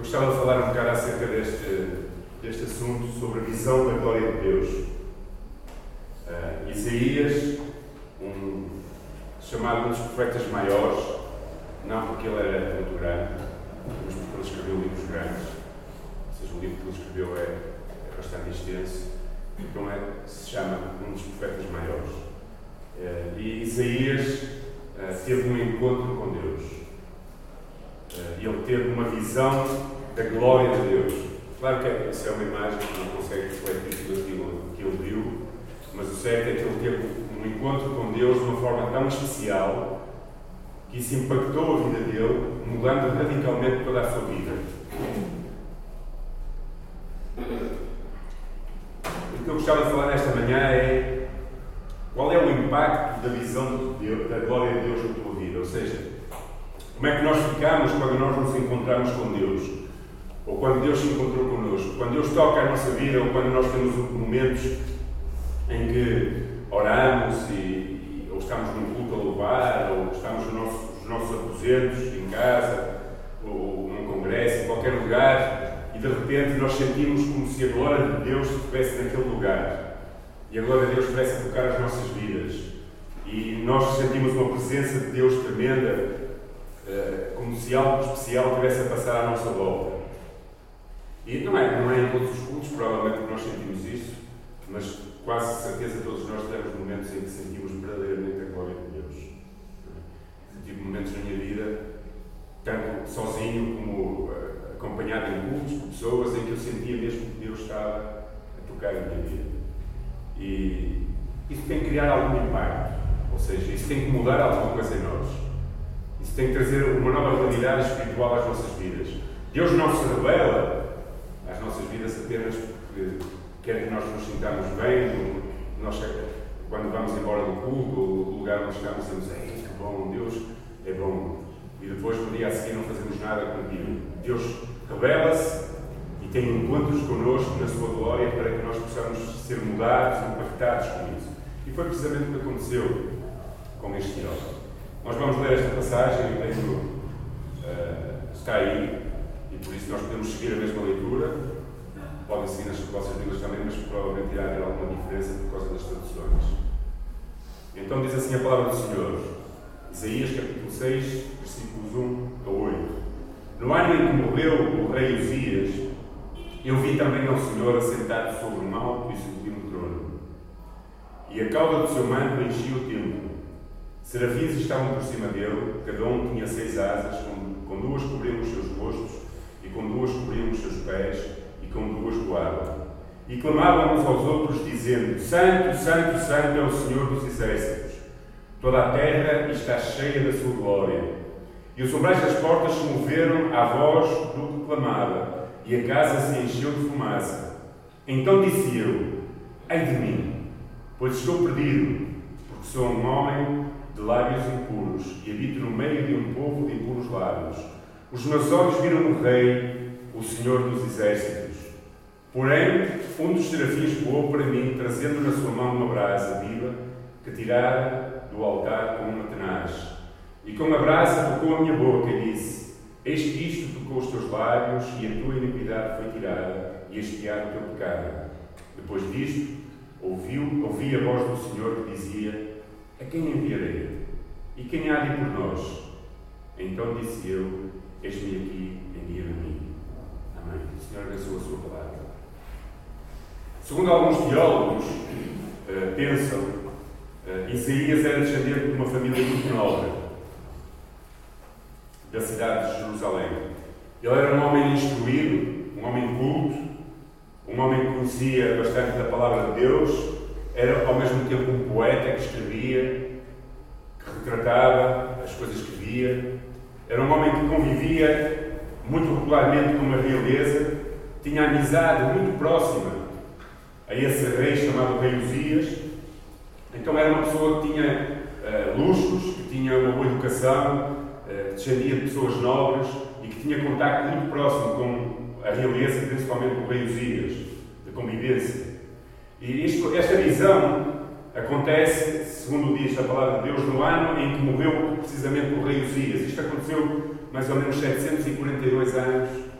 Eu gostava de falar um bocado acerca deste, deste assunto sobre a visão da glória de Deus. Uh, Isaías, um, chamado um dos profetas maiores, não porque ele era muito grande, mas porque ele escreveu livros grandes. Ou seja, o livro que ele escreveu é, é bastante extenso. Então é, se chama um dos profetas maiores. Uh, e Isaías uh, teve um encontro com Deus. Ele teve uma visão da glória de Deus. Claro que isso é uma imagem que não consegue refletir tudo aquilo que ele viu, mas o certo é que ele teve um encontro com Deus de uma forma tão especial que isso impactou a vida dele, mudando radicalmente toda a sua vida. O que eu gostava de falar nesta manhã é qual é o impacto da visão de Deus, da glória de Deus na tua vida. Ou seja, como é que nós ficamos quando nós nos encontramos com Deus? Ou quando Deus se encontrou connosco? Quando Deus toca a nossa vida, ou quando nós temos momentos em que oramos e, e ou estamos num culto a louvar, ou estamos nos nossos, nos nossos aposentos, em casa, ou num congresso, em qualquer lugar, e de repente nós sentimos como se a glória de Deus estivesse naquele lugar. E a glória de Deus parece tocar as nossas vidas. E nós sentimos uma presença de Deus tremenda eh, como se algo especial estivesse a passar à nossa volta. E não é, não é em todos os cultos, provavelmente, nós sentimos isso, mas quase certeza todos nós temos momentos em que sentimos verdadeiramente a glória de Deus. Tive momentos na minha vida, tanto sozinho como eh, acompanhado em cultos por pessoas, em que eu sentia mesmo que Deus estava a tocar a minha vida. E isso tem que criar algum impacto, ou seja, isso tem que mudar alguma coisa em nós. Isso tem que trazer uma nova realidade espiritual às nossas vidas. Deus não se revela nossas vidas apenas porque quer que nós nos sintamos bem, nós, quando vamos embora do culto ou do lugar onde estamos, dizemos: Ei, que bom, Deus é bom. E depois, no dia a seguir, não fazemos nada aquilo. Deus revela-se e tem encontros connosco na sua glória para que nós possamos ser mudados, impactados com isso. E foi precisamente o que aconteceu com este jovem. Nós vamos ler esta passagem, o texto uh, está aí, e por isso nós podemos seguir a mesma leitura. Podem seguir nas vossas línguas também, mas provavelmente irá haver alguma diferença por causa das traduções. Então diz assim a palavra do Senhor, Isaías capítulo 6, versículos 1 a 8. No ano em que morreu o rei Uzias, eu vi também ao Senhor assentado sobre um alto e sublime trono, e a cauda do seu manto enchia o templo. Serafins estavam por cima dele, cada um tinha seis asas, com, com duas cobriam os seus rostos, e com duas cobriam os seus pés, com duas voavam. E clamavam uns aos outros, dizendo: Santo, Santo, Santo é o Senhor dos Exércitos. Toda a terra está cheia da sua glória. E os umbrais das portas se moveram à voz do que clamava, e a casa se encheu de fumaça. Então disse eu: Ai de mim, pois estou perdido, porque sou um homem de lábios impuros, e habito no meio de um povo de impuros lábios. Os meus olhos viram o Rei, o Senhor dos Exércitos. Porém, um dos serafins voou para mim, trazendo na sua mão uma brasa viva, que tirara do altar com uma tenaz. E com a brasa tocou a minha boca e disse: Eis que isto tocou os teus lábios, e a tua iniquidade foi tirada, e expiado o teu pecado. Depois disto, ouviu, ouvi a voz do Senhor que dizia: a quem enviarei? E quem há de por nós? Então disse eu: Eis-me aqui, envia-me a mim. Amém. O Senhor abençoe a sua palavra. Segundo alguns teólogos, uh, pensam, uh, Isaías era descendente de uma família muito nobre da cidade de Jerusalém. Ele era um homem instruído, um homem culto, um homem que conhecia bastante da palavra de Deus era ao mesmo tempo um poeta que escrevia, que retratava as coisas que via, era um homem que convivia muito regularmente com uma realeza, tinha amizade muito próxima a esse rei chamado Rei Uzias. Então era uma pessoa que tinha uh, luxos, que tinha uma boa educação, uh, que descendia de pessoas nobres e que tinha contacto muito próximo com a realeza, principalmente com o Rei Uzias, de convivência. E isto, esta visão acontece, segundo diz a palavra de Deus, no ano em que morreu precisamente o rei Uzias. Isto aconteceu mais ou menos 742 anos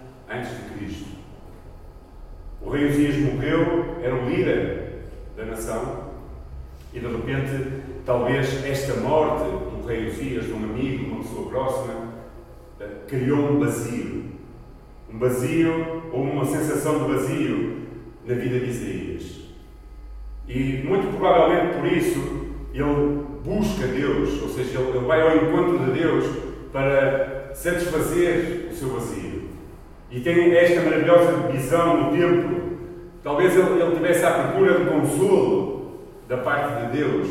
morreu, era o líder da nação, e de repente, talvez esta morte do rei Uzias, de um amigo, de uma pessoa próxima, eh, criou um vazio. Um vazio ou uma sensação de vazio na vida de Isaías. E muito provavelmente por isso ele busca Deus, ou seja, ele vai ao encontro de Deus para satisfazer o seu vazio. E tem esta maravilhosa visão no templo. Talvez ele, ele tivesse à procura de consolo da parte de Deus.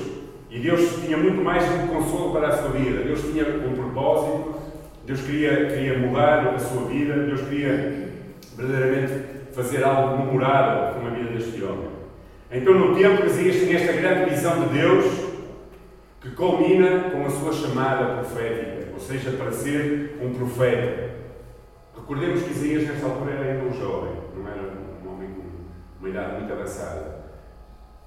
E Deus tinha muito mais de consolo para a sua vida. Deus tinha um propósito, Deus queria, queria mudar a sua vida, Deus queria verdadeiramente fazer algo memorável com a vida deste homem. Então, no templo, Isaías tinha esta grande visão de Deus que culmina com a sua chamada profética, ou seja, para ser um profeta. Recordemos que Isaías, nesta altura, era ainda um jovem, não era um homem com uma idade muito avançada.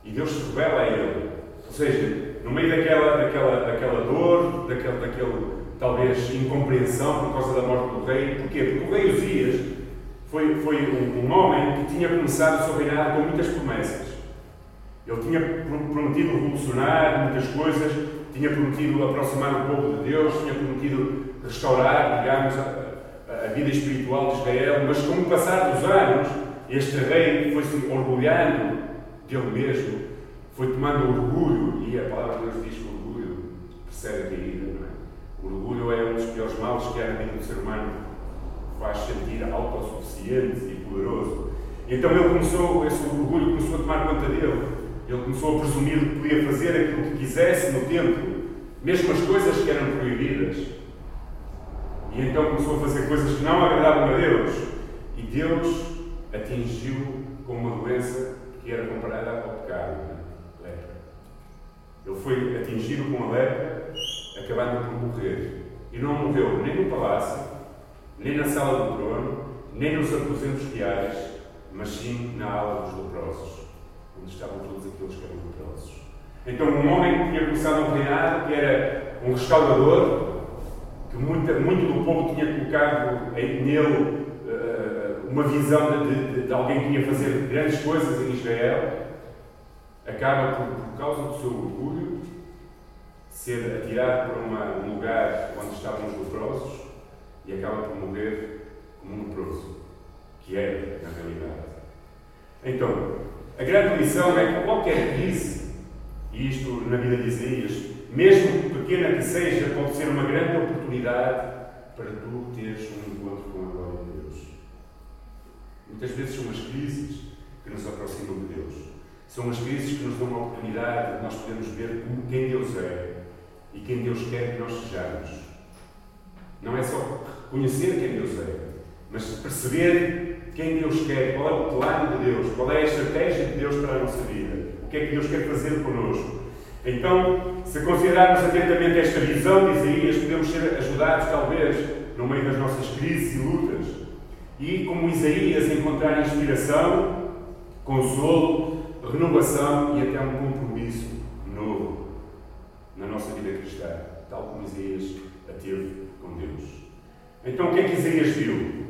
E Deus se revela a ele. Ou seja, no meio daquela, daquela, daquela dor, daquele, daquele, talvez, incompreensão por causa da morte do rei. Porquê? Porque o rei Uzias foi, foi um, um homem que tinha começado o seu reinado com muitas promessas. Ele tinha prometido revolucionar muitas coisas, tinha prometido aproximar o povo de Deus, tinha prometido restaurar, digamos, a, vida espiritual de Israel, mas com o passar dos anos, este rei foi-se orgulhando dele mesmo, foi tomando orgulho, e a palavra de Deus diz que orgulho precede a caída, não é? O orgulho é um dos piores males que há na vida do ser humano, faz sentir autossuficiente e poderoso. Então ele começou, esse orgulho começou a tomar conta dele. Ele começou a presumir que podia fazer aquilo que quisesse no templo, mesmo as coisas que eram proibidas. Então começou a fazer coisas que não agradavam a Deus. E Deus atingiu com uma doença que era comparada ao pecado, a lepra. Ele foi atingido com a lepra, acabando por morrer. E não morreu nem no palácio, nem na sala do trono, nem nos aposentos reais, mas sim na ala dos leprosos onde estavam todos aqueles que eram leprosos. Então, um homem que tinha começado a reinar, que era um restaurador, que muito, muito do povo tinha colocado nele uh, uma visão de, de, de, alguém que ia fazer grandes coisas em Israel, acaba por, por causa do seu orgulho, ser atirado para uma, um lugar onde estavam os leprosos e acaba por morrer como um leproso, que era, na realidade. Então, a grande lição é que qualquer crise, e isto na vida de Isaías, mesmo pequena que seja, pode ser uma grande oportunidade para tu teres um encontro com a glória de Deus. Muitas vezes são as crises que nos aproximam de Deus. São as crises que nos dão uma oportunidade de nós podermos ver quem Deus é e quem Deus quer que nós sejamos. Não é só reconhecer quem Deus é, mas perceber quem Deus quer, qual é o plano de Deus, qual é a estratégia de Deus para a nossa vida, o que é que Deus quer fazer connosco. Então, se considerarmos atentamente esta visão de Isaías, podemos ser ajudados, talvez, no meio das nossas crises e lutas, e, como Isaías, encontrar inspiração, consolo, renovação e até um compromisso novo na nossa vida cristã, tal como Isaías a teve com Deus. Então, o que é que Isaías viu?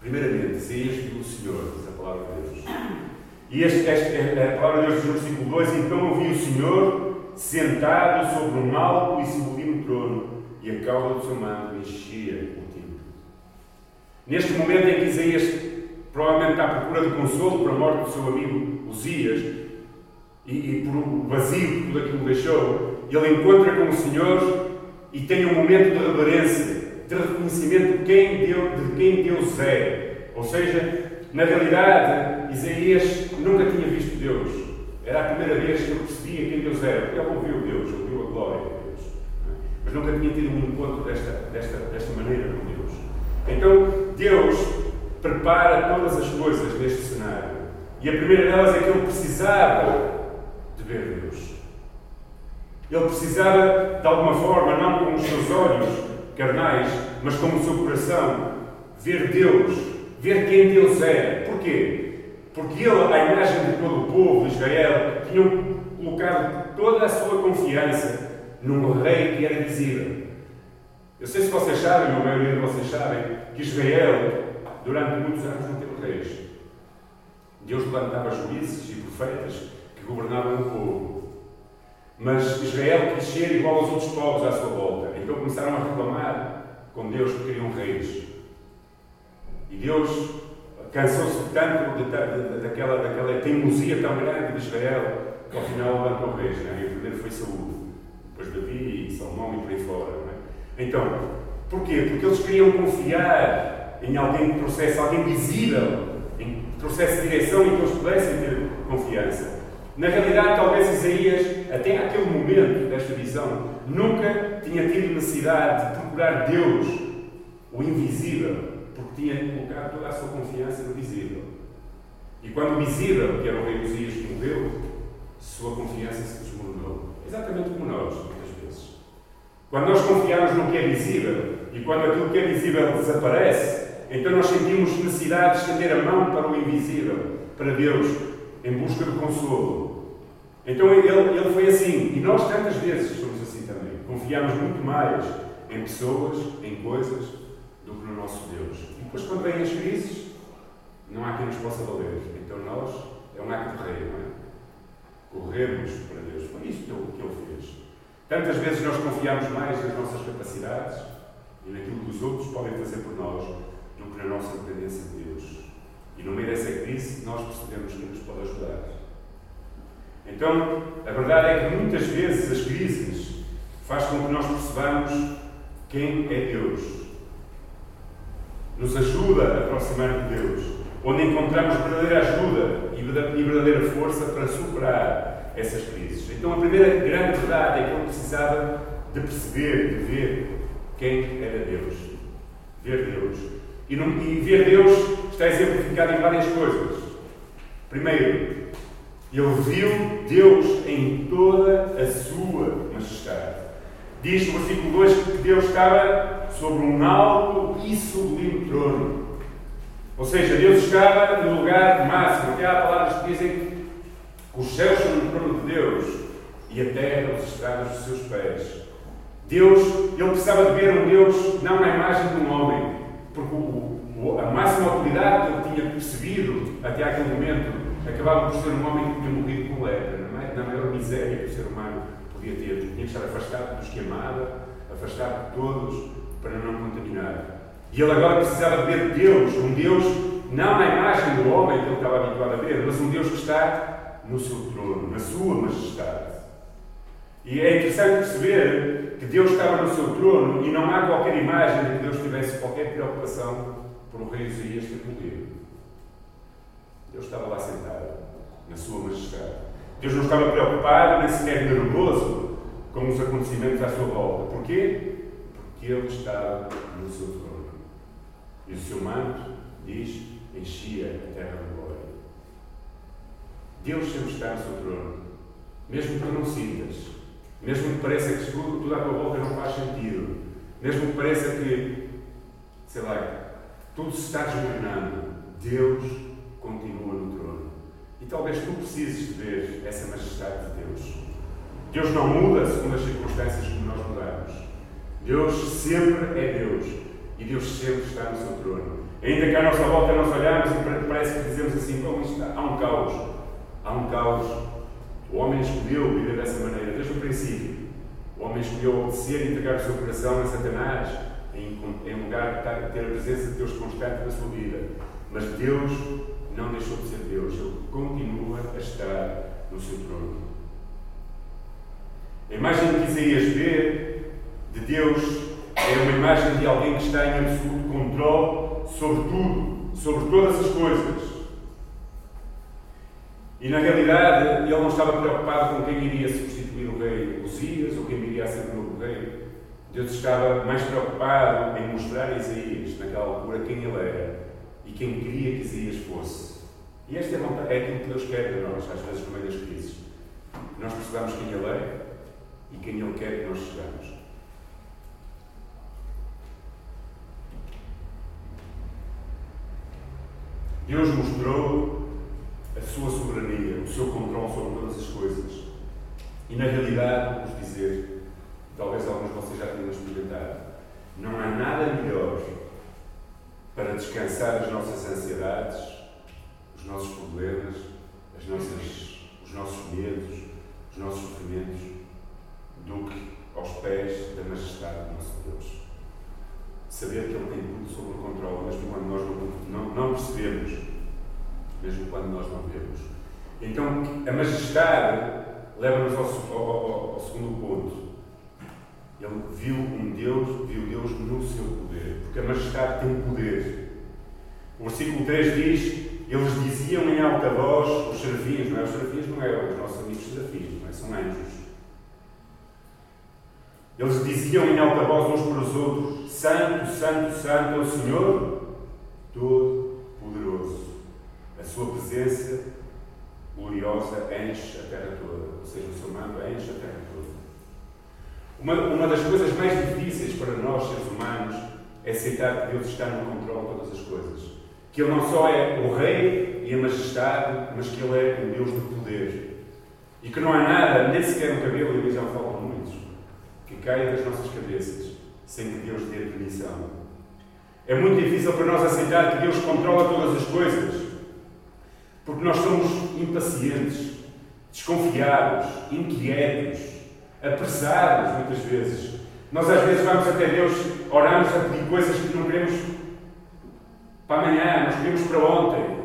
Primeiramente, Isaías viu o Senhor, diz a palavra de Deus. E este, a palavra de Deus diz no versículo 2: Então ouvi o Senhor sentado sobre um alto e sublime trono, e a cauda do seu manto enchia o templo. Neste momento em que Isaías provavelmente está à procura de consolo para a morte do seu amigo Uzias, e, e por o vazio que tudo aquilo deixou, ele encontra com o Senhor e tem um momento de reverência de reconhecimento de quem, Deus, de quem Deus é. Ou seja, na realidade, Isaías nunca tinha visto Deus. Era a primeira vez que ele percebia quem Deus era, ele ouviu Deus, ouviu a glória de Deus. Mas nunca tinha tido um encontro desta, desta, desta maneira com Deus. Então, Deus prepara todas as coisas neste cenário. E a primeira delas é que ele precisava de ver Deus. Ele precisava, de alguma forma, não com os seus olhos, carnais, mas com o seu coração, ver Deus, ver quem Deus é. Porquê? Porque ele, à imagem de todo o povo de Israel, tinha colocado toda a sua confiança num rei que era visível. Eu sei se vocês sabem, ou a maioria de vocês sabem, que Israel, durante muitos anos, não teve reis. Deus levantava juízes e profetas que governavam o povo. Mas Israel quis ser igual aos outros povos à sua volta. Então começaram a reclamar com Deus que queriam reis. E Deus cansou-se tanto de, de, daquela, daquela teimosia tão grande de Israel que ao final levantou reis. Né? E o primeiro foi Saúl, depois Davi, Salomão e por aí fora. É? Então, porquê? Porque eles queriam confiar em alguém que trouxesse, alguém visível, em que trouxesse direção e que eles pudessem ter confiança. Na realidade, talvez Isaías, até aquele momento desta visão, nunca tinha tido necessidade de procurar Deus, o invisível, tinha colocado toda a sua confiança no visível. E quando o visível, que era o rei Uzias, morreu, sua confiança se desmoronou. Exatamente como nós, muitas vezes. Quando nós confiamos no que é visível e quando aquilo que é visível desaparece, então nós sentimos necessidade de estender a mão para o invisível, para Deus, em busca de consolo. Então ele, ele foi assim, e nós tantas vezes somos assim também. Confiamos muito mais em pessoas, em coisas, do que no nosso Deus. E depois, quando vêm as crises, não há quem nos possa valer. Então nós, é um acto de rei, não é? Corremos para Deus. Foi isso que ele, que ele fez. Tantas vezes nós confiamos mais nas nossas capacidades e naquilo que os outros podem fazer por nós do que na nossa dependência de Deus. E no meio dessa crise, nós percebemos que nos pode ajudar. Então, a verdade é que muitas vezes as crises faz com que nós percebamos quem é Deus. Nos ajuda a aproximar de Deus, onde encontramos verdadeira ajuda e verdadeira força para superar essas crises. Então, a primeira grande verdade é que ele precisava de perceber, de ver quem era Deus. Ver Deus. E, não, e ver Deus está exemplificado em várias coisas. Primeiro, ele viu Deus em toda a sua majestade. Diz no versículo 2 que Deus estava sobre um alto e sublime trono. Ou seja, Deus estava no lugar máximo. Até há palavras que dizem que os céus são no trono de Deus e a terra os estrados dos seus pés. Deus, ele precisava de ver um Deus não na imagem de um homem, porque o, o, a máxima autoridade que ele tinha percebido até aquele momento acabava por ser um homem que tinha morrido com lepra, é? na maior miséria que o ser humano podia ter. Tinha que estar afastado dos que amava, afastado de todos, para não contaminar. E ele agora precisava ver Deus, um Deus não na imagem do homem que ele estava habituado a ver, mas um Deus que está no seu trono, na sua majestade. E é interessante perceber que Deus estava no seu trono e não há qualquer imagem de que Deus tivesse qualquer preocupação por o rei Isaías ter morrido. Deus estava lá sentado, na sua majestade. Deus não estava preocupado, nem sequer nervoso com os acontecimentos à sua volta. Porquê? Porque Ele estava no seu trono. E o seu manto, diz, enchia a terra de glória. Deus sempre está no seu trono. Mesmo que não sintas, mesmo que pareça que tudo, tudo à tua volta não faz sentido, mesmo que pareça que, sei lá, tudo se está desmoronando, Deus continua no trono. E talvez tu precises de ver essa majestade de Deus. Deus não muda segundo as circunstâncias como nós mudamos. Deus sempre é Deus. E Deus sempre está no seu trono. Ainda que à nossa volta nós olhamos e parece que dizemos assim, como está? Há um caos. Há um caos. O homem escolheu viver dessa maneira, desde o princípio. O homem escolheu obedecer e entregar o seu coração a Satanás, em, em lugar de ter a presença de Deus constante na sua vida. Mas Deus não deixou de ser Deus. Ele continua a estar no seu trono. A imagem que Isaías vê de Deus é uma imagem de alguém que está em absoluto controle sobre tudo, sobre todas as coisas. E na realidade ele não estava preocupado com quem iria substituir o rei Osias ou quem iria ser o novo rei. Deus estava mais preocupado em mostrar a Isaías, naquela altura, quem ele era e quem queria que Isaías fosse. E esta é, vontade, é aquilo que Deus quer de nós, às vezes no meio das crises. Nós percebamos quem Ele é e quem Ele quer que nós sejamos. Deus mostrou a sua soberania, o seu controle sobre todas as coisas. E na realidade, vamos dizer, talvez alguns de vocês já tenham experimentado, não há nada melhor para descansar as nossas ansiedades, os nossos problemas, as nossas, os nossos medos, os nossos sofrimentos, do que aos pés da majestade do nosso Deus. Saber que Ele tem tudo sob o controle, não, não percebemos, mesmo quando nós não vemos. Então, a majestade leva-nos ao, ao, ao, segundo ponto. Ele viu um Deus, viu Deus no seu poder, porque a majestade tem poder. O versículo 3 diz: Eles diziam em alta voz, os serafins, não é? Os serafins não eram os nossos amigos serafins, não é? São anjos. Eles diziam em alta voz uns para os outros: Santo, Santo, Santo é o Senhor Todo-Poderoso. Sua presença gloriosa enche a terra toda. Ou seja, o seu manto enche a terra toda. Uma, uma das coisas mais difíceis para nós, seres humanos, é aceitar que Deus está no controle de todas as coisas. Que Ele não só é o Rei e a Majestade, mas que Ele é o Deus do poder. E que não há nada, nem sequer um cabelo, e já falam muitos, que caia das nossas cabeças sem que Deus dê permissão. É muito difícil para nós aceitar que Deus controla todas as coisas, porque nós somos impacientes, desconfiados, inquietos, apressados muitas vezes. Nós às vezes vamos até Deus, oramos a pedir coisas que não queremos para amanhã, nós queremos para ontem.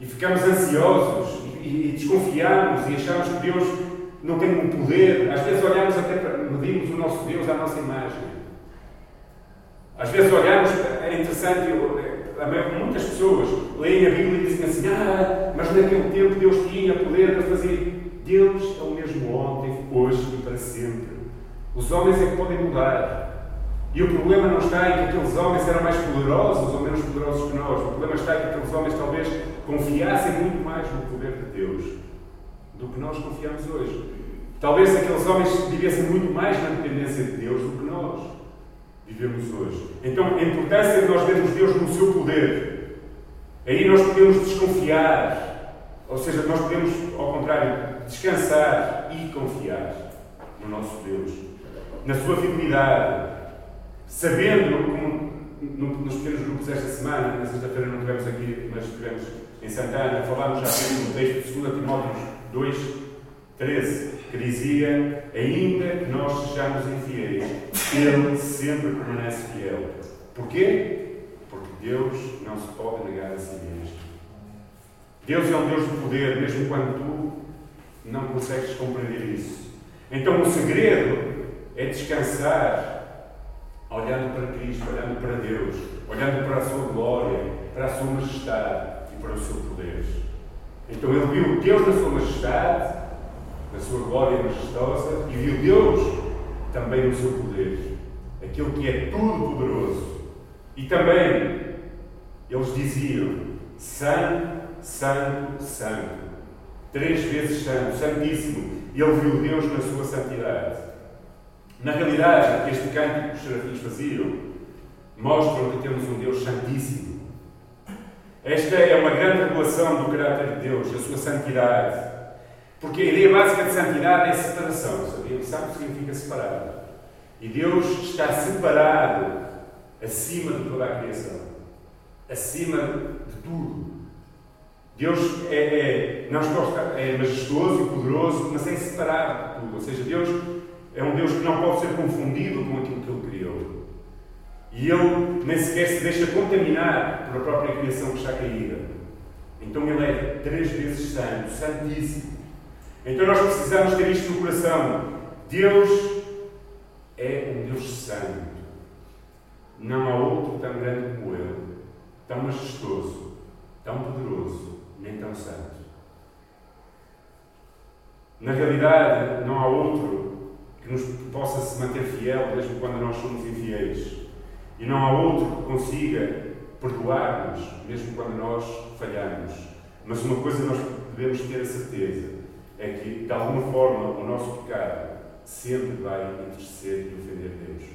E ficamos ansiosos e, e desconfiamos e achamos que Deus não tem um poder. Às vezes olhamos até para medimos o nosso Deus à nossa imagem. Às vezes olhamos, é interessante, eu, muitas pessoas leem a Bíblia e dizem assim: Ah, mas naquele tempo Deus tinha poder para fazer. Deus é o mesmo ontem, hoje e para sempre. Os homens é que podem mudar. E o problema não está em que aqueles homens eram mais poderosos ou menos poderosos que nós. O problema está em que aqueles homens talvez confiassem muito mais no poder de Deus do que nós confiamos hoje. Talvez aqueles homens vivessem muito mais na dependência de Deus do que nós vivemos hoje. Então, a importância de nós vermos Deus no seu poder. Aí nós podemos desconfiar, ou seja, nós podemos, ao contrário, descansar e confiar no nosso Deus, na sua fidelidade, sabendo, como nos pequenos grupos esta semana, na sexta-feira não tivemos aqui, mas estivemos em Santana, falámos já no texto de 2 Timóteo 2, 13, que dizia: Ainda que nós sejamos infiéis, Ele sempre permanece fiel. Porquê? Porque Deus não se pode negar a si mesmo. Deus é um Deus de poder, mesmo quando tu não consegues compreender isso. Então o segredo é descansar olhando para Cristo, olhando para Deus, olhando para a sua glória, para a sua majestade e para o seu poder. Então ele viu Deus na sua majestade, na sua glória majestosa, e viu Deus também no seu poder, aquele que é todo poderoso. E também eles diziam: Santo, Santo, Santo. Três vezes Santo, Santíssimo. E ele viu Deus na sua santidade. Na realidade, o que este cântico que os serafins faziam mostram que temos um Deus Santíssimo. Esta é uma grande revelação do caráter de Deus, da sua santidade. Porque a ideia básica de santidade é separação, sabia? Sabe o que significa separado? E Deus está separado acima de toda a criação, acima de tudo. Deus é, é, não gosta, é majestoso e poderoso, mas é separado de tudo. Ou seja, Deus é um Deus que não pode ser confundido com aquilo que Ele criou. E Ele nem sequer se deixa contaminar por a própria criação que está caída. Então Ele é três vezes santo, santíssimo. Então nós precisamos ter isto no coração. Deus é um Deus santo. Não há outro tão grande como Ele, tão majestoso, tão poderoso, nem tão santo. Na realidade, não há outro que nos possa se manter fiel mesmo quando nós somos infiéis. E não há outro que consiga perdoar-nos mesmo quando nós falhamos. Mas uma coisa nós devemos ter a certeza é que, de alguma forma, o nosso pecado sempre vai interceder e ofender Deus.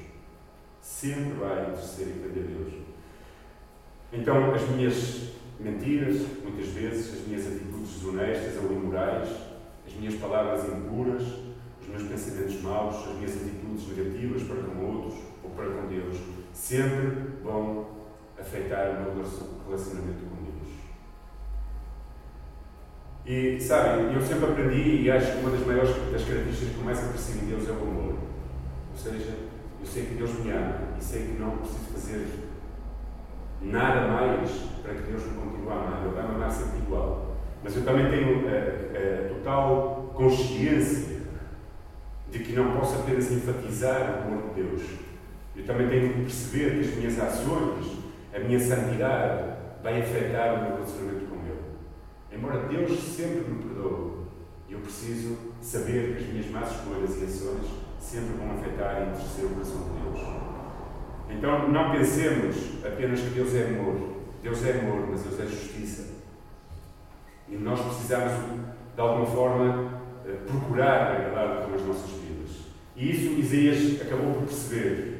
Sempre vai interceder e ofender Deus. Então, as minhas mentiras, muitas vezes, as minhas atitudes desonestas ou imorais, as minhas palavras impuras, os meus pensamentos maus, as minhas atitudes negativas para com outros ou para com Deus, sempre vão afetar o meu relacionamento com. E, sabe, eu sempre aprendi e acho que uma das maiores das características que começa a perceber em Deus é o amor. Ou seja, eu sei que Deus me ama e sei que não preciso fazer nada mais para que Deus me continue a amar. Ele vai me amar sempre igual. Mas eu também tenho a, a, total consciência de que não posso apenas enfatizar o amor de Deus. Eu também tenho que perceber que as minhas ações, a minha santidade, vai afetar o meu relacionamento. Embora Deus sempre me perdoe, eu preciso saber que as minhas más escolhas e ações sempre vão afetar e entristecer o coração de Deus. Então não pensemos apenas que Deus é amor. Deus é amor, mas Deus é justiça. E nós precisamos, de alguma forma, eh, procurar agradar com as nossas vidas. E isso Isaías acabou por perceber.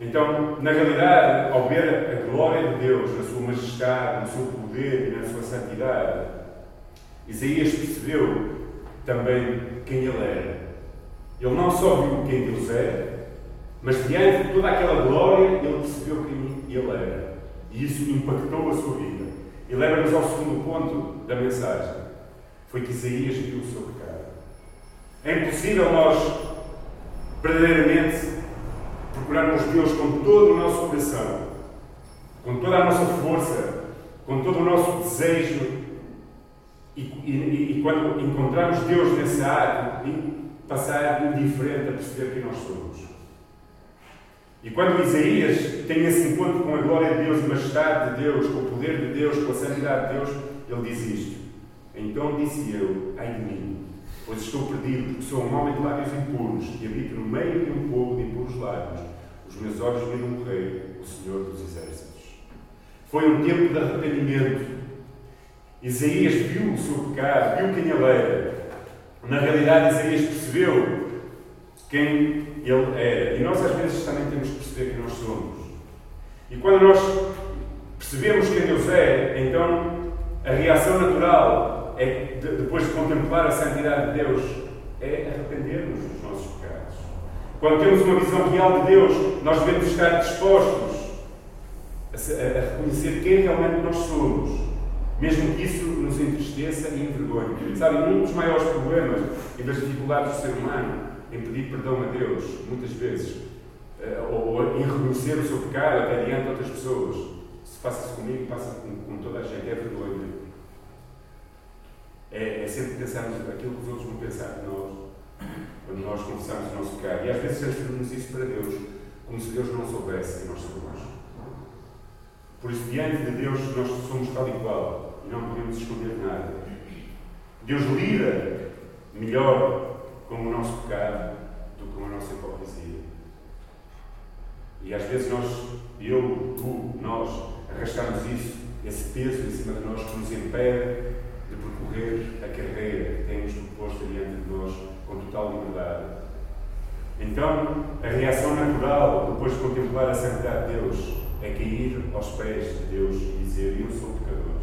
Então, na realidade, ao ver a glória de Deus, na sua majestade, no seu poder e na sua santidade, Isaías percebeu também quem ele era. Ele não só viu quem Deus era, mas diante de toda aquela glória, ele percebeu quem ele era. E isso impactou a sua vida. E leva-nos ao segundo ponto da mensagem. Foi que Isaías viu o seu pecado. É impossível nós, verdadeiramente, procurarmos Deus com todo o nosso coração, com toda a nossa força, com todo o nosso desejo, e, e, e quando encontramos Deus nesse ato, passar indiferente a perceber quem nós somos. E quando Isaías tem esse encontro com a glória de Deus, a majestade de Deus, com o poder de Deus, com a santidade de Deus, ele diz isto. Então disse eu, ai de mim, pois estou perdido, porque sou um homem de lábios impuros, e habito no meio de um povo de impuros lábios. Os meus olhos viram o Rei, o Senhor dos Exércitos. Foi um tempo de arrependimento. Isaías viu o seu pecado, viu quem ele era. Na realidade, Isaías percebeu quem ele era. E nós, às vezes, também temos que perceber quem nós somos. E quando nós percebemos quem Deus é, então a reação natural é, depois de contemplar a santidade de Deus, é arrepender-nos dos nossos. Quando temos uma visão real de Deus, nós devemos estar dispostos a, a reconhecer quem realmente nós somos, mesmo que isso nos entristeça e envergonhe. Sabe, um dos maiores problemas e das dificuldades do ser humano em pedir perdão a Deus, muitas vezes, eh, ou em reconhecer o seu pecado até diante de outras pessoas. Se faça-se comigo, passa com, com, toda a gente, é vergonha. É, é sempre pensarmos aquilo que os outros vão pensar de nós, quando nós confessamos o nosso pecado. E às vezes transferimos isso para Deus, como se Deus não soubesse que nós sabemos. Por isso, diante de Deus, nós somos tal e qual e não podemos esconder nada. Deus lida melhor com o nosso pecado do que com a nossa hipocrisia. E às vezes nós, eu, tu, nós, arrastamos isso, esse peso em cima de nós que nos impede de percorrer a carreira que temos proposto diante de nós com total liberdade. Então, a reação natural, depois de contemplar a santidade de Deus, é cair aos pés de Deus e dizer: Eu sou pecador.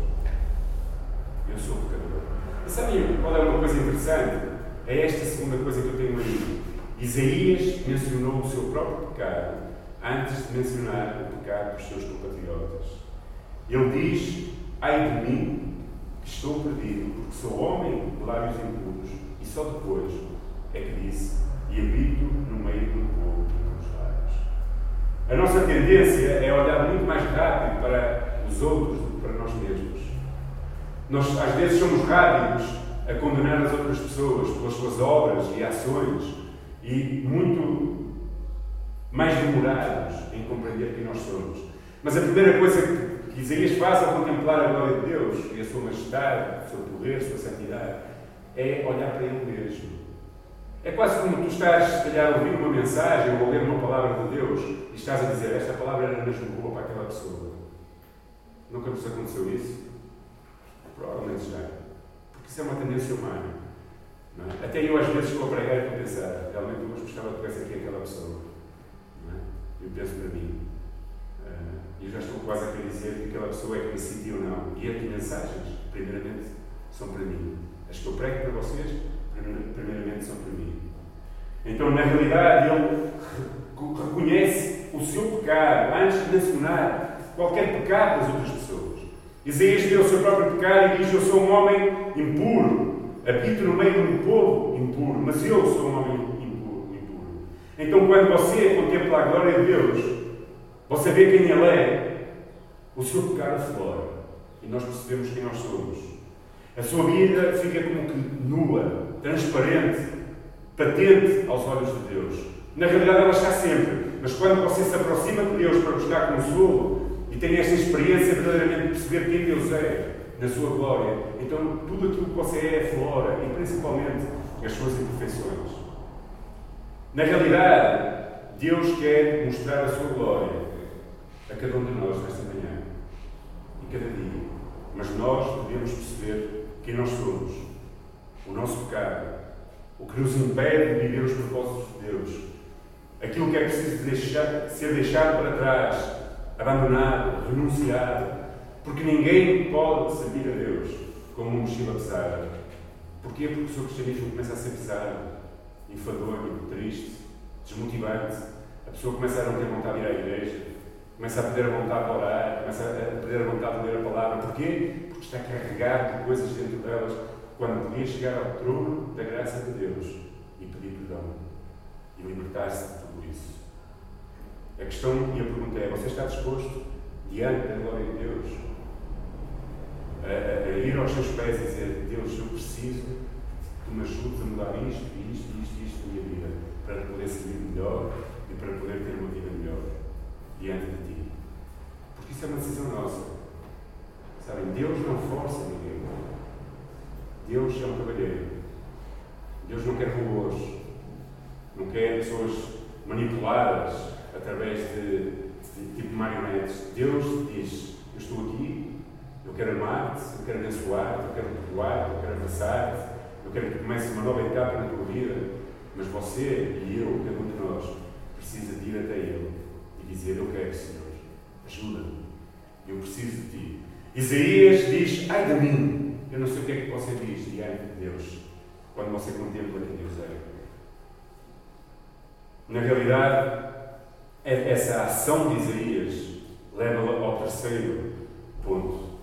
Eu sou pecador. E sabem qual é uma coisa interessante? É esta segunda coisa que eu tenho aí. Isaías mencionou o seu próprio pecado antes de mencionar o pecado dos seus compatriotas. Ele diz: Ai de mim, que estou perdido, porque sou homem de lábios impuros. E só depois é que disse: E habito no meio do povo dos lábios. A nossa tendência é olhar muito mais rápido para os outros do que para nós mesmos. Nós, às vezes, somos rápidos a condenar as outras pessoas pelas suas obras e ações e muito mais demorados em compreender quem nós somos. Mas a primeira coisa que Isaías faz ao contemplar a glória de Deus e a sua majestade, o seu poder, a sua santidade, é olhar para Ele mesmo. É quase como tu estás, se calhar, a ouvir uma mensagem ou a ler uma palavra de Deus e estás a dizer esta palavra era mesmo boa para aquela pessoa. Nunca vos aconteceu isso? Provavelmente já. Isso é uma tendência humana. É? Até eu, às vezes, estou a pregar e estou a pensar, realmente eu gostava que tivesse aqui aquela pessoa. É? Eu penso para mim. Uh, e já estou quase a querer dizer que aquela pessoa é que decidi ou não. E as mensagens, primeiramente, são para mim. As que eu prego para vocês, primeiramente, para mim. Então, na realidade, ele reconhece o seu pecado antes de mencionar qualquer pecado das outras pessoas. Isaías vê o seu próprio pecado e diz: Eu sou um homem impuro, habito no meio de um povo impuro, mas eu sou um homem impuro. impuro. Então, quando você contempla a glória de Deus, você vê quem Ele é, o seu pecado aflora e nós percebemos quem nós somos. A sua vida fica como que nua, transparente, patente aos olhos de Deus. Na realidade, ela está sempre, mas quando você se aproxima de Deus para buscar consolo e tem esta experiência verdadeiramente de perceber quem Deus é, na sua glória, então tudo aquilo que você é flora e principalmente as suas imperfeições. Na realidade, Deus quer mostrar a sua glória a cada um de nós nesta manhã e cada dia. Mas nós devemos perceber quem nós somos, o nosso pecado, o que nos impede de viver os propósitos de Deus, aquilo que é preciso deixar, ser deixado para trás, abandonado, renunciado, porque ninguém pode servir a Deus como uma mochila pesada. Porquê? Porque o seu cristianismo começa a ser pesado, enfadonho, triste, desmotivante. A pessoa começa a não ter vontade de ir à igreja, começa a perder a vontade de orar, começa a perder a vontade de ler a palavra. Porquê? Porque está carregado de coisas dentro delas, quando podia chegar ao trono da graça de Deus e pedir perdão e libertar-se de tudo isso. A questão e a pergunta é: você está disposto, diante da glória de Deus, a, a, a ir aos seus pés e dizer: Deus, eu preciso que me ajudes a mudar isto, isto, isto, isto na minha vida, para poder servir melhor e para poder ter uma vida melhor? diante de ti. Porque isso é uma decisão nossa. Sabem, Deus não força ninguém. Deus é um cavalheiro. Deus não quer robôs. Não quer pessoas manipuladas através de, de tipo marionetes. Deus diz: Eu estou aqui, eu quero amar-te, eu quero abençoar-te, eu quero perdoar-te, eu quero abraçar-te, eu quero que comece uma nova etapa na tua vida. Mas você e eu, cada um de nós, precisa de ir até Ele e dizer: Eu quero, Senhor, ajuda-me, eu preciso de ti. Isaías diz: Ai de mim, eu não sei o que é que você diz diante de Deus quando você contempla quem Deus é. Na realidade, essa ação de Isaías leva ao terceiro ponto.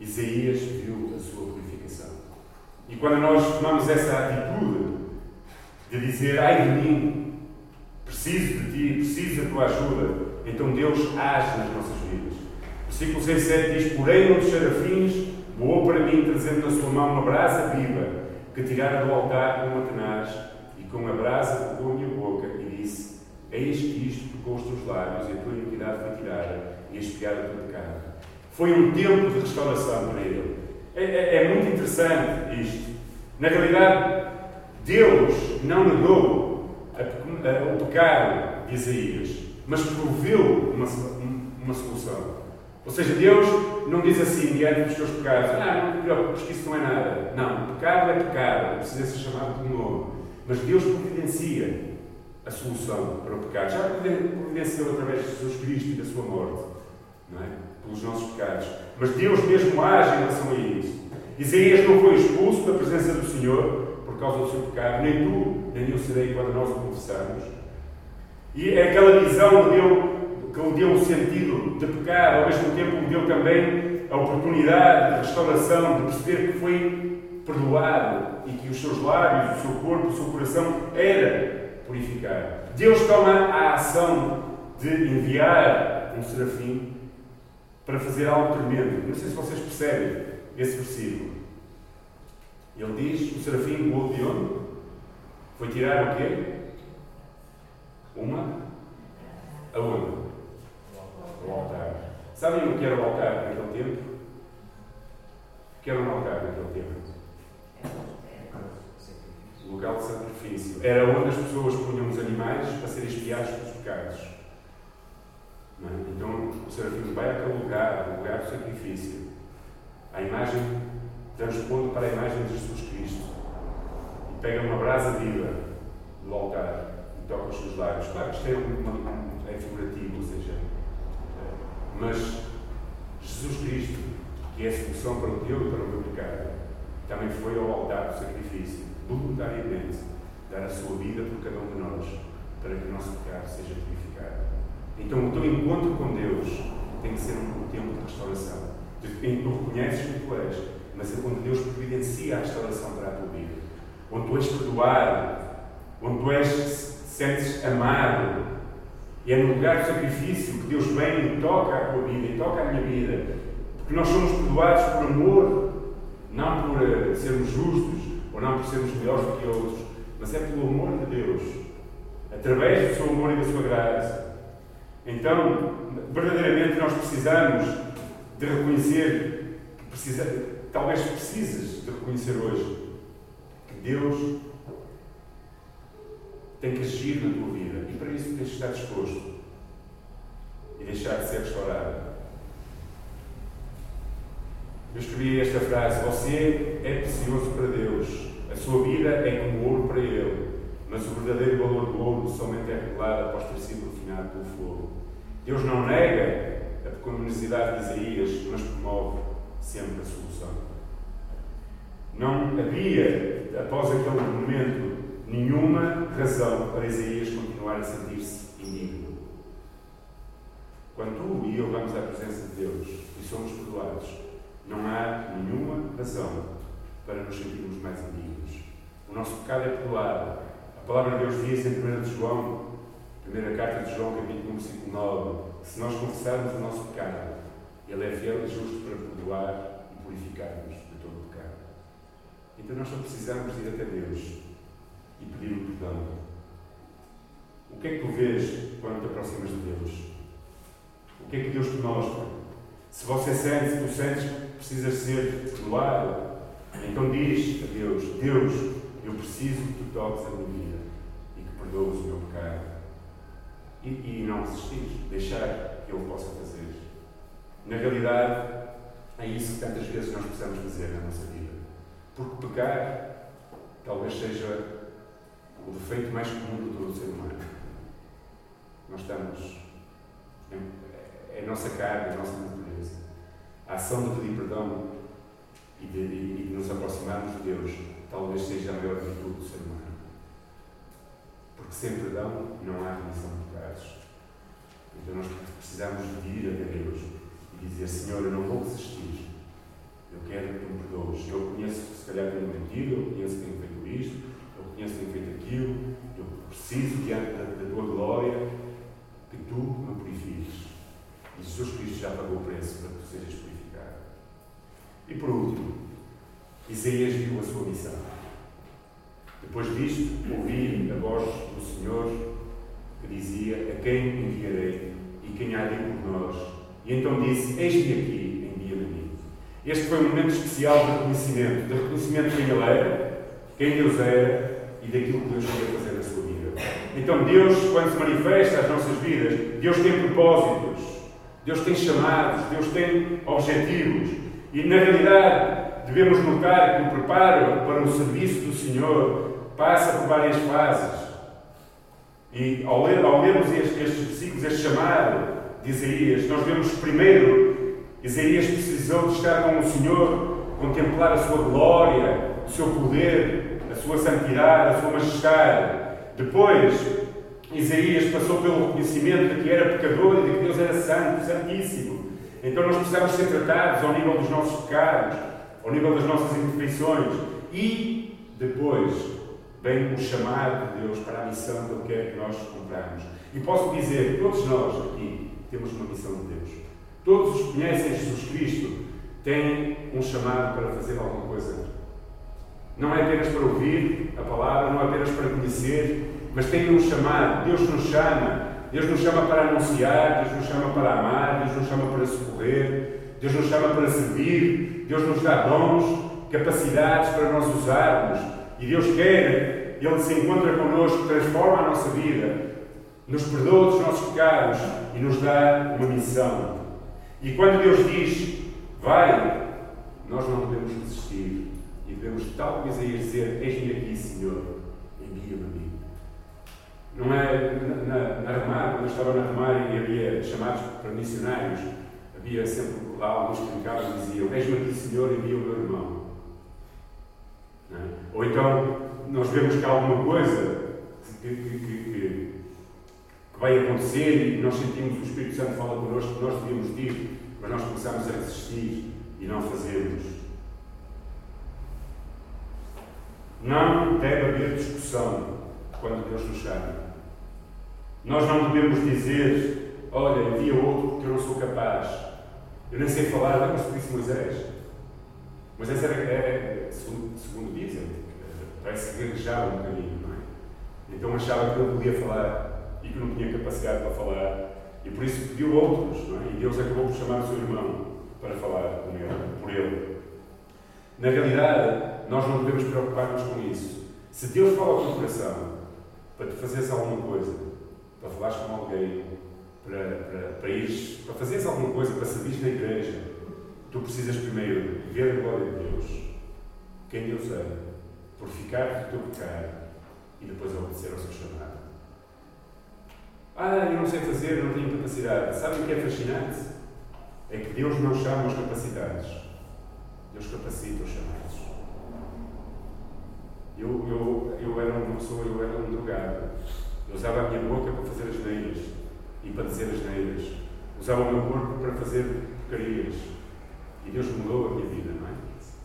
Isaías viu a sua purificação. E quando nós tomamos essa atitude de dizer, ai de mim, preciso de ti, preciso da tua ajuda, então Deus age nas nossas vidas. Versículo 6 7 diz: Porém, dos serafins voou para mim, trazendo na sua mão uma brasa viva, que tirara do altar com uma tenaz, e com a brasa tocou a minha boca, e disse: Eis que isto tocou os teus lábios, e a tua iniquidade foi tirada, e expiada o teu pecado. Foi um tempo de restauração para ele. É, é, é muito interessante isto. Na realidade, Deus não negou o pecado de Isaías, mas proveu uma, uma solução. Ou seja, Deus não diz assim diante dos teus pecados, ah, não te preocupes que isso não é nada. Não, pecado é pecado, precisa ser chamado de novo. Mas Deus providencia a solução para o pecado. Já providenciou através de Jesus Cristo e da sua morte, não é? pelos nossos pecados. Mas Deus mesmo age em relação a isso. Isaías não foi expulso da presença do Senhor, por causa do seu pecado, nem tu, nem eu serei quando nós o confessarmos. E é aquela visão dele que lhe deu o sentido de pecar, ao mesmo tempo lhe deu também a oportunidade de restauração, de perceber que foi perdoado e que os seus lábios, o seu corpo, o seu coração era purificado. Deus toma a ação de enviar um serafim para fazer algo tremendo. Não sei se vocês percebem esse versículo. Ele diz, o serafim voou de onde? Foi tirar o quê? Uma? Aonde? O altar. Sabem o que era o altar naquele tempo? O que era um altar naquele tempo? O local de sacrifício. Era onde as pessoas punham os animais para serem espiados pelos pecados. É? Então o serafim vai àquele lugar, o lugar do sacrifício. A imagem transpondo para a imagem de Jesus Cristo e pega uma brasa viva do altar e toca os seus lábios. Claro isto é, uma, é figurativo, ou seja, mas Jesus Cristo, que é a solução para o teu e para o meu pecado, também foi ao altar do sacrifício, voluntariamente, dar a sua vida por cada um de nós, para que o nosso pecado seja purificado. Então, o teu encontro com Deus tem que ser um tempo de restauração em que tu reconheces que tu és, mas é onde Deus providencia a restauração para a tua vida, onde tu és perdoado, onde tu és, sentes amado, e é no lugar do sacrifício que Deus vem e toca a tua vida e toca a minha vida, porque nós somos perdoados por amor, não por uh, sermos justos ou não por sermos melhores do que outros, mas é pelo amor de Deus, através do seu amor e da sua graça. Então, verdadeiramente nós precisamos de reconhecer precisa, talvez precises de reconhecer hoje que Deus tem que agir na tua vida e para isso tens de estar disposto e deixar de ser restaurado. Eu escrevi esta frase: Você é precioso para Deus, a sua vida é como ouro para Ele, mas o verdadeiro valor do ouro somente é revelado após ter sido refinado pelo fogo. Deus não nega a pecaminosidade de Isaías, mas promove sempre a solução. Não havia, após aquele momento, nenhuma razão para Isaías continuar a sentir-se indigno. Quando tu e eu vamos à presença de Deus e somos perdoados, não há nenhuma razão para nos sentirmos mais indignos. O nosso pecado é perdoado. A palavra de Deus diz em 1 de João, primeira carta de João, capítulo 1, versículo 9, se nós confessarmos o nosso pecado, Ele é fiel e justo para perdoar e purificar-nos de todo o pecado. Então nós só precisamos ir até Deus e pedir o perdão. O que é que tu vês quando te aproximas de Deus? O que é que Deus te mostra? Se você sente, se tu sentes que precisas ser perdoado, então diz a Deus: Deus, eu preciso que tu toques a minha vida e que perdoes o meu pecado. E, e não resistir, deixar que Ele possa fazer. Na realidade, é isso que tantas vezes nós precisamos fazer na nossa vida. Porque pecar talvez seja o defeito mais comum de todo o ser humano. Nós estamos. É a nossa carne, a nossa natureza. A ação de pedir perdão e de, de nos aproximarmos de Deus talvez seja a maior virtude do ser humano. Porque sem perdão não há remissão de pecados. Então nós precisamos de ir até Deus e dizer: Senhor, eu não vou resistir. Eu quero que tu me perdoes. Eu conheço se calhar tenho mentido, eu conheço que tenho feito isto, conheço tenho feito aquilo, eu preciso, diante da, da tua glória, que tu me purifiques. E Jesus Cristo já pagou o preço para que tu sejas purificado. E por último, Isaías viu a sua missão. Depois disto, ouvi a voz do Senhor que dizia: A quem enviarei e quem há de por nós? E então disse: Eis-me aqui, envia-me a mim. Este foi um momento especial de reconhecimento, de reconhecimento de quem ele era, quem Deus era e daquilo que Deus queria fazer na sua vida. Então, Deus, quando se manifesta às nossas vidas, Deus tem propósitos, Deus tem chamados, Deus tem objetivos. E, na realidade, devemos notar que o preparo para o serviço do Senhor passa por várias fases. E, ao, ler, ao lermos estes, estes versículos, este chamado de Isaías, nós vemos primeiro Isaías precisou de estar com o Senhor, contemplar a sua glória, o seu poder, sua santidade, a sua majestade. Depois, Isaías passou pelo reconhecimento de que era pecador e de que Deus era santo, santíssimo. Então nós precisamos ser tratados ao nível dos nossos pecados, ao nível das nossas imperfeições. E depois vem o chamado de Deus para a missão que Ele quer que nós cumpramos. E posso dizer que todos nós aqui temos uma missão de Deus. Todos os que conhecem Jesus Cristo têm um chamado para fazer alguma coisa não é apenas para ouvir a palavra, não é apenas para conhecer, mas tem um chamado. Deus nos chama. Deus nos chama para anunciar, Deus nos chama para amar, Deus nos chama para socorrer, Deus nos chama para servir, Deus nos dá dons, capacidades para nós usarmos. E Deus quer, Ele se encontra connosco, transforma a nossa vida, nos perdoa dos nossos pecados e nos dá uma missão. E quando Deus diz, vai, nós não podemos resistir. E devemos, tal como Isaías, dizer: Eis-me aqui, Senhor, envia-me a mim. Não é na, na Remar, quando eu estava na Remar e havia chamados para missionários, havia sempre lá alguns que e diziam: Eis-me aqui, Senhor, envia o meu irmão. É? Ou então, nós vemos que há alguma coisa que, que, que, que, vai acontecer e nós sentimos o Espírito Santo fala connosco que nós devíamos ir Mas nós começamos a resistir e não fazemos. Não deve haver discussão quando Deus nos chama. Nós não devemos dizer, olha, envia outro porque eu não sou capaz. Eu nem sei falar, lembra-se disse Moisés? Moisés era, era segundo, segundo dizem, parece que gaguejava um bocadinho, não é? Então achava que não podia falar e que não tinha capacidade para falar e por isso pediu outros, não é? E Deus acabou por chamar o seu irmão para falar com ele, por ele. Na realidade, nós não devemos preocupar-nos com isso. Se Deus fala ao teu coração para te fazeres alguma coisa, para falares com alguém, para, para, para ires, para fazeres alguma coisa, para servir na igreja, tu precisas primeiro ver a glória de Deus, quem Deus é, purificar do teu pecado e depois obedecer ao seu chamado. Ah, eu não sei fazer, não tenho capacidade. Sabem o que é fascinante? É que Deus não chama os capacitados. Deus capacita os chamados. Eu, eu, eu era uma pessoa, eu era um drogado. Eu usava a minha boca para fazer as neiras e para dizer as neiras. Usava o meu corpo para fazer porcarias. E Deus mudou a minha vida, não é?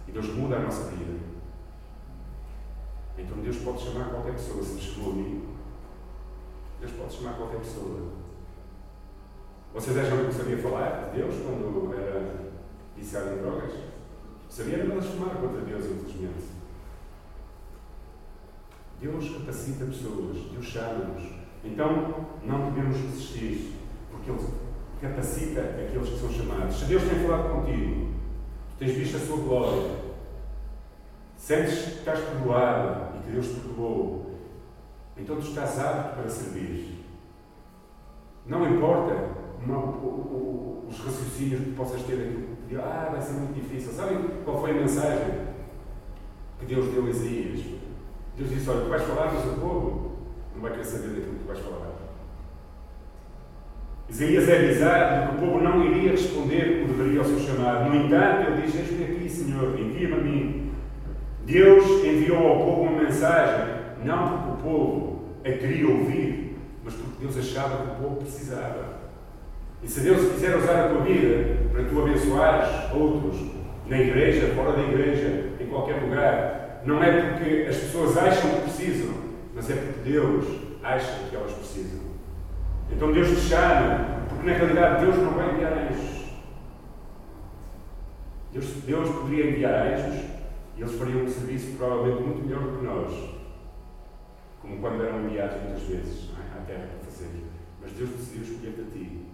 E Deus muda a nossa vida. Então Deus pode chamar qualquer pessoa, se me chamou a mim. Deus pode chamar qualquer pessoa. Vocês acham que eu sabia falar de Deus quando era viciado em drogas? Sabia era blasfemar contra Deus, infelizmente. Deus capacita pessoas, Deus chama-nos. Então não devemos resistir, porque Ele capacita aqueles que são chamados. Se Deus tem falado contigo, tu tens visto a sua glória, sentes que estás perdoado e que Deus te perdoou, então tu estás apto para servir. Não importa uma, o, o, os raciocínios que possas ter aqui, de ah, vai ser muito difícil. Sabem qual foi a mensagem que Deus deu a Isaías? Deus disse: Olha, tu vais falar, mas o povo não vai querer saber daquilo que tu vais falar. Isaías é avisado que o povo não iria responder como deveria ao seu chamado. No entanto, ele diz: Eis-me aqui, Senhor, envia-me a mim. Deus enviou ao povo uma mensagem, não porque o povo a queria ouvir, mas porque Deus achava que o povo precisava. E se Deus quiser usar a tua vida para tu abençoares outros, na igreja, fora da igreja, em qualquer lugar, não é porque as pessoas acham que precisam, mas é porque Deus acha que elas precisam. Então Deus te chama, porque na realidade Deus não vai enviar anjos. Deus, Deus poderia enviar anjos e eles fariam um serviço provavelmente muito melhor do que nós, como quando eram enviados muitas vezes é? à terra para fazer. Mas Deus decidiu escolher-te a ti,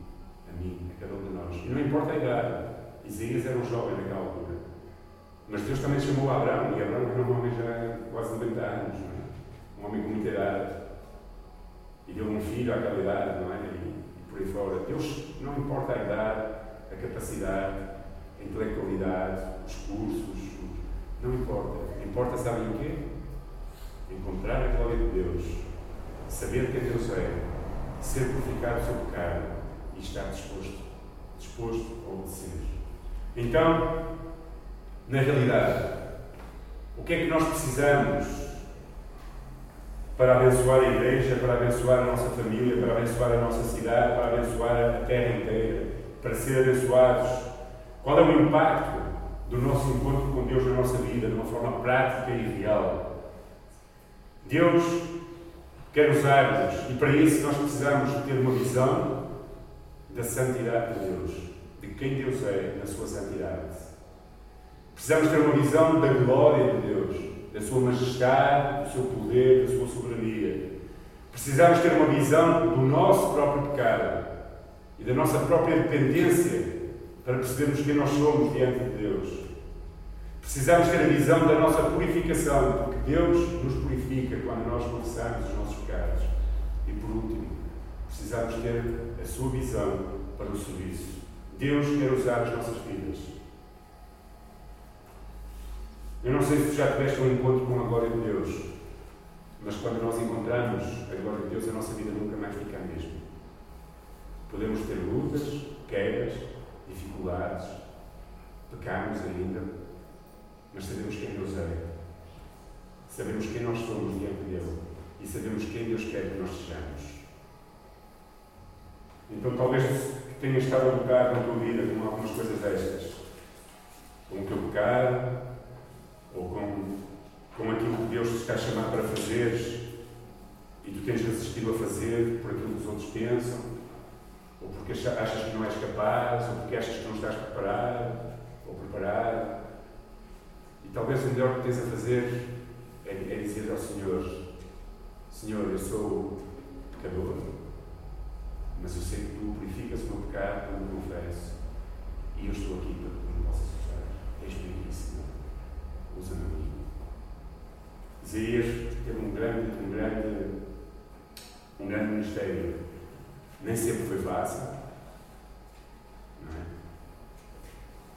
a mim, a cada um de nós. E não importa a idade. Isaías era um jovem naquela altura. Mas Deus também chamou Abraão, e Abraão era um homem já quase 90 anos, é? um homem com muita idade. E deu um filho àquela idade, não é? E, e por aí fora. Deus não importa a idade, a capacidade, a intelectualidade, os cursos, não importa. Importa, sabem o quê? Encontrar a glória de Deus, saber quem Deus é, ser purificado do seu pecado e estar disposto, disposto a obedecer. Então, na realidade, o que é que nós precisamos para abençoar a igreja, para abençoar a nossa família, para abençoar a nossa cidade, para abençoar a terra inteira, para ser abençoados? Qual é o impacto do nosso encontro com Deus na nossa vida, de uma forma prática e real? Deus quer usar-nos e para isso nós precisamos ter uma visão da santidade de Deus, de quem Deus é na sua santidade. Precisamos ter uma visão da glória de Deus, da sua majestade, do seu poder, da sua soberania. Precisamos ter uma visão do nosso próprio pecado e da nossa própria dependência para percebermos quem nós somos diante de Deus. Precisamos ter a visão da nossa purificação, porque Deus nos purifica quando nós confessamos os nossos pecados. E por último, precisamos ter a sua visão para o serviço. Deus quer usar as nossas vidas. Eu não sei se já tiveste um encontro com a glória de Deus, mas quando nós encontramos a glória de Deus, a nossa vida nunca mais fica a mesma. Podemos ter lutas, quedas, dificuldades, pecamos ainda, mas sabemos quem Deus é. Sabemos quem nós somos diante dele e sabemos quem Deus quer que nós sejamos. Então, talvez tenha estado a lutar na tua vida com algumas coisas destas. Com o teu pecado, ou com, com aquilo que Deus te está a chamar para fazeres e tu tens resistido a fazer por aquilo que os outros pensam, ou porque achas que não és capaz, ou porque achas que não estás preparado ou preparado. E talvez o melhor que tens a fazer é, é dizer ao Senhor: Senhor, eu sou pecador, mas eu sei que tu purificas o meu pecado quando me confesso, e eu estou aqui para que tu me possas usar. Eis-me Senhor. Usa-me a mim. Isaías teve um grande, um grande, um grande ministério. Nem sempre foi fácil, não é?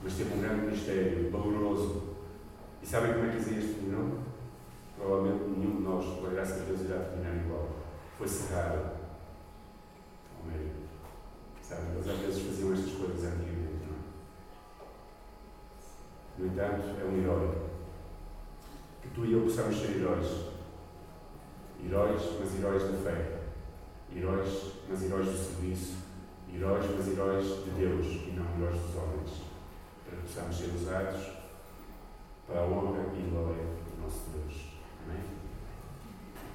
Mas teve um grande ministério, valoroso. E sabem como é que Isaías terminou? Provavelmente nenhum de nós, pela graça de Deus, irá terminar igual. Foi cerrado meio. Eles às vezes faziam estas coisas antigamente, não é? No entanto, é um herói que tu e eu possamos ser heróis. Heróis, mas heróis da fé. Heróis, mas heróis do serviço. Heróis, mas heróis de Deus e não heróis dos homens. Para que possamos ser usados para a honra e glória do nosso Deus. Amém?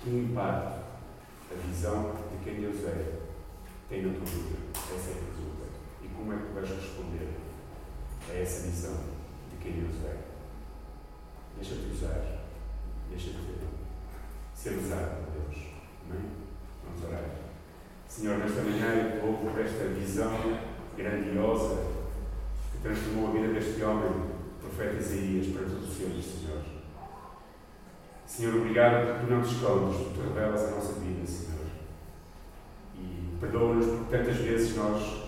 Que impacto a visão de quem Deus é tem na tua vida? Essa é a pergunta. E como é que tu vais responder a essa visão de quem Deus é? Deixa-te usar. Deixa-te ser usado por Deus. Amém? Vamos orar. Senhor, nesta manhã eu louvo por esta visão grandiosa que transformou a vida deste homem, profeta Isaías, para todos os sempre, Senhor. Senhor, obrigado porque tu não te escondes, tu revelas a nossa vida, Senhor. Perdoa-nos porque tantas vezes nós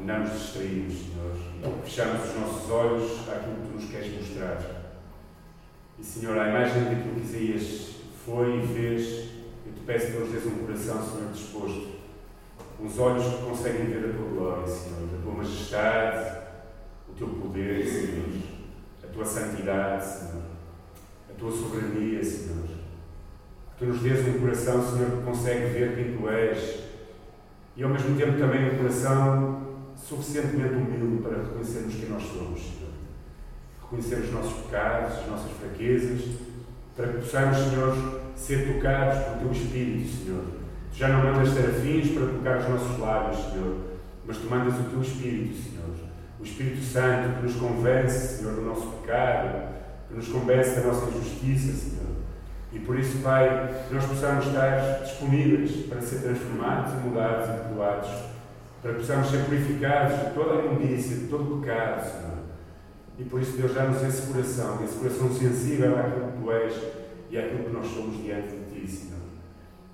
andamos distraídos, Senhor, e fechamos os nossos olhos àquilo que tu nos queres mostrar. E, Senhor, à imagem daquilo que Isaías foi e fez, eu te peço que nos dês um coração, Senhor, disposto, uns olhos que conseguem ver a tua glória, Senhor, a tua majestade, o teu poder, Senhor, a tua santidade, Senhor, a tua soberania, Senhor. Que tu nos dês um coração, Senhor, que consegue ver quem tu és e ao mesmo tempo também um coração suficientemente humilde para reconhecermos quem nós somos, Senhor reconhecer os nossos pecados, as nossas fraquezas, para que possamos, Senhor, ser tocados pelo Teu Espírito, Senhor. Tu já não mandas serafins para tocar os nossos lábios, Senhor, mas Tu mandas o Teu Espírito, Senhor. O Espírito Santo que nos convence, Senhor, do nosso pecado, que nos convence da nossa injustiça, Senhor. E por isso, Pai, nós possamos estar disponíveis para ser transformados e mudados e perdoados, para possamos ser purificados de toda a imundícia, de todo o pecado, Senhor e por isso Deus dá-nos esse coração, esse coração sensível àquilo que Tu és e àquilo que nós somos diante de Ti, Senhor.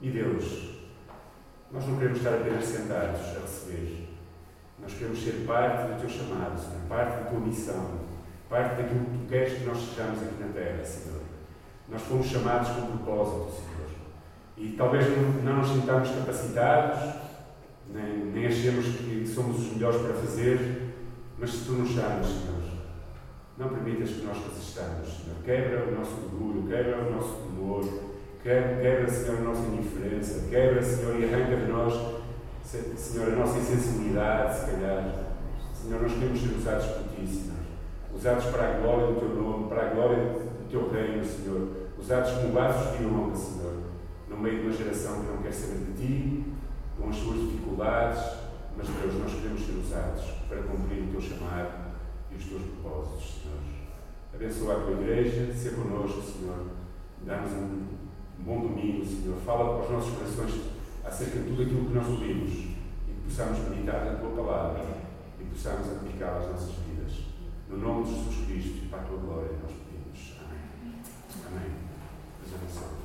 E Deus, nós não queremos estar apenas sentados a receber. Nós queremos ser parte do Teu chamado, Senhor, parte da Tua missão, parte daquilo que Tu queres que nós sejamos aqui na Terra, Senhor. Nós fomos chamados com propósito, Senhor. E talvez não nos sintamos capacitados, nem, nem achemos que somos os melhores para fazer, mas se Tu nos chamas, Senhor, não permitas que nós resistamos, Senhor. Quebra o nosso orgulho, quebra o nosso temor, quebra, quebra, Senhor, a nossa indiferença, quebra, Senhor, e arranca de nós, Senhor, a nossa insensibilidade, se calhar. Senhor, nós queremos ser usados por Ti, Senhor. Usados para a glória do Teu nome, para a glória do Teu reino, Senhor. Usados como vasos de honra, Senhor. No meio de uma geração que não quer saber de Ti, com as suas dificuldades, mas, Deus, nós queremos ser usados para cumprir o Teu chamado e os Teus propósitos, Abençoa a tua igreja, ser connosco, Senhor. Dá-nos um bom domingo, Senhor. Fala para os nossos corações acerca de tudo aquilo que nós ouvimos e que possamos meditar na tua palavra e possamos aplicá-la às nossas vidas. No nome de Jesus. to be something.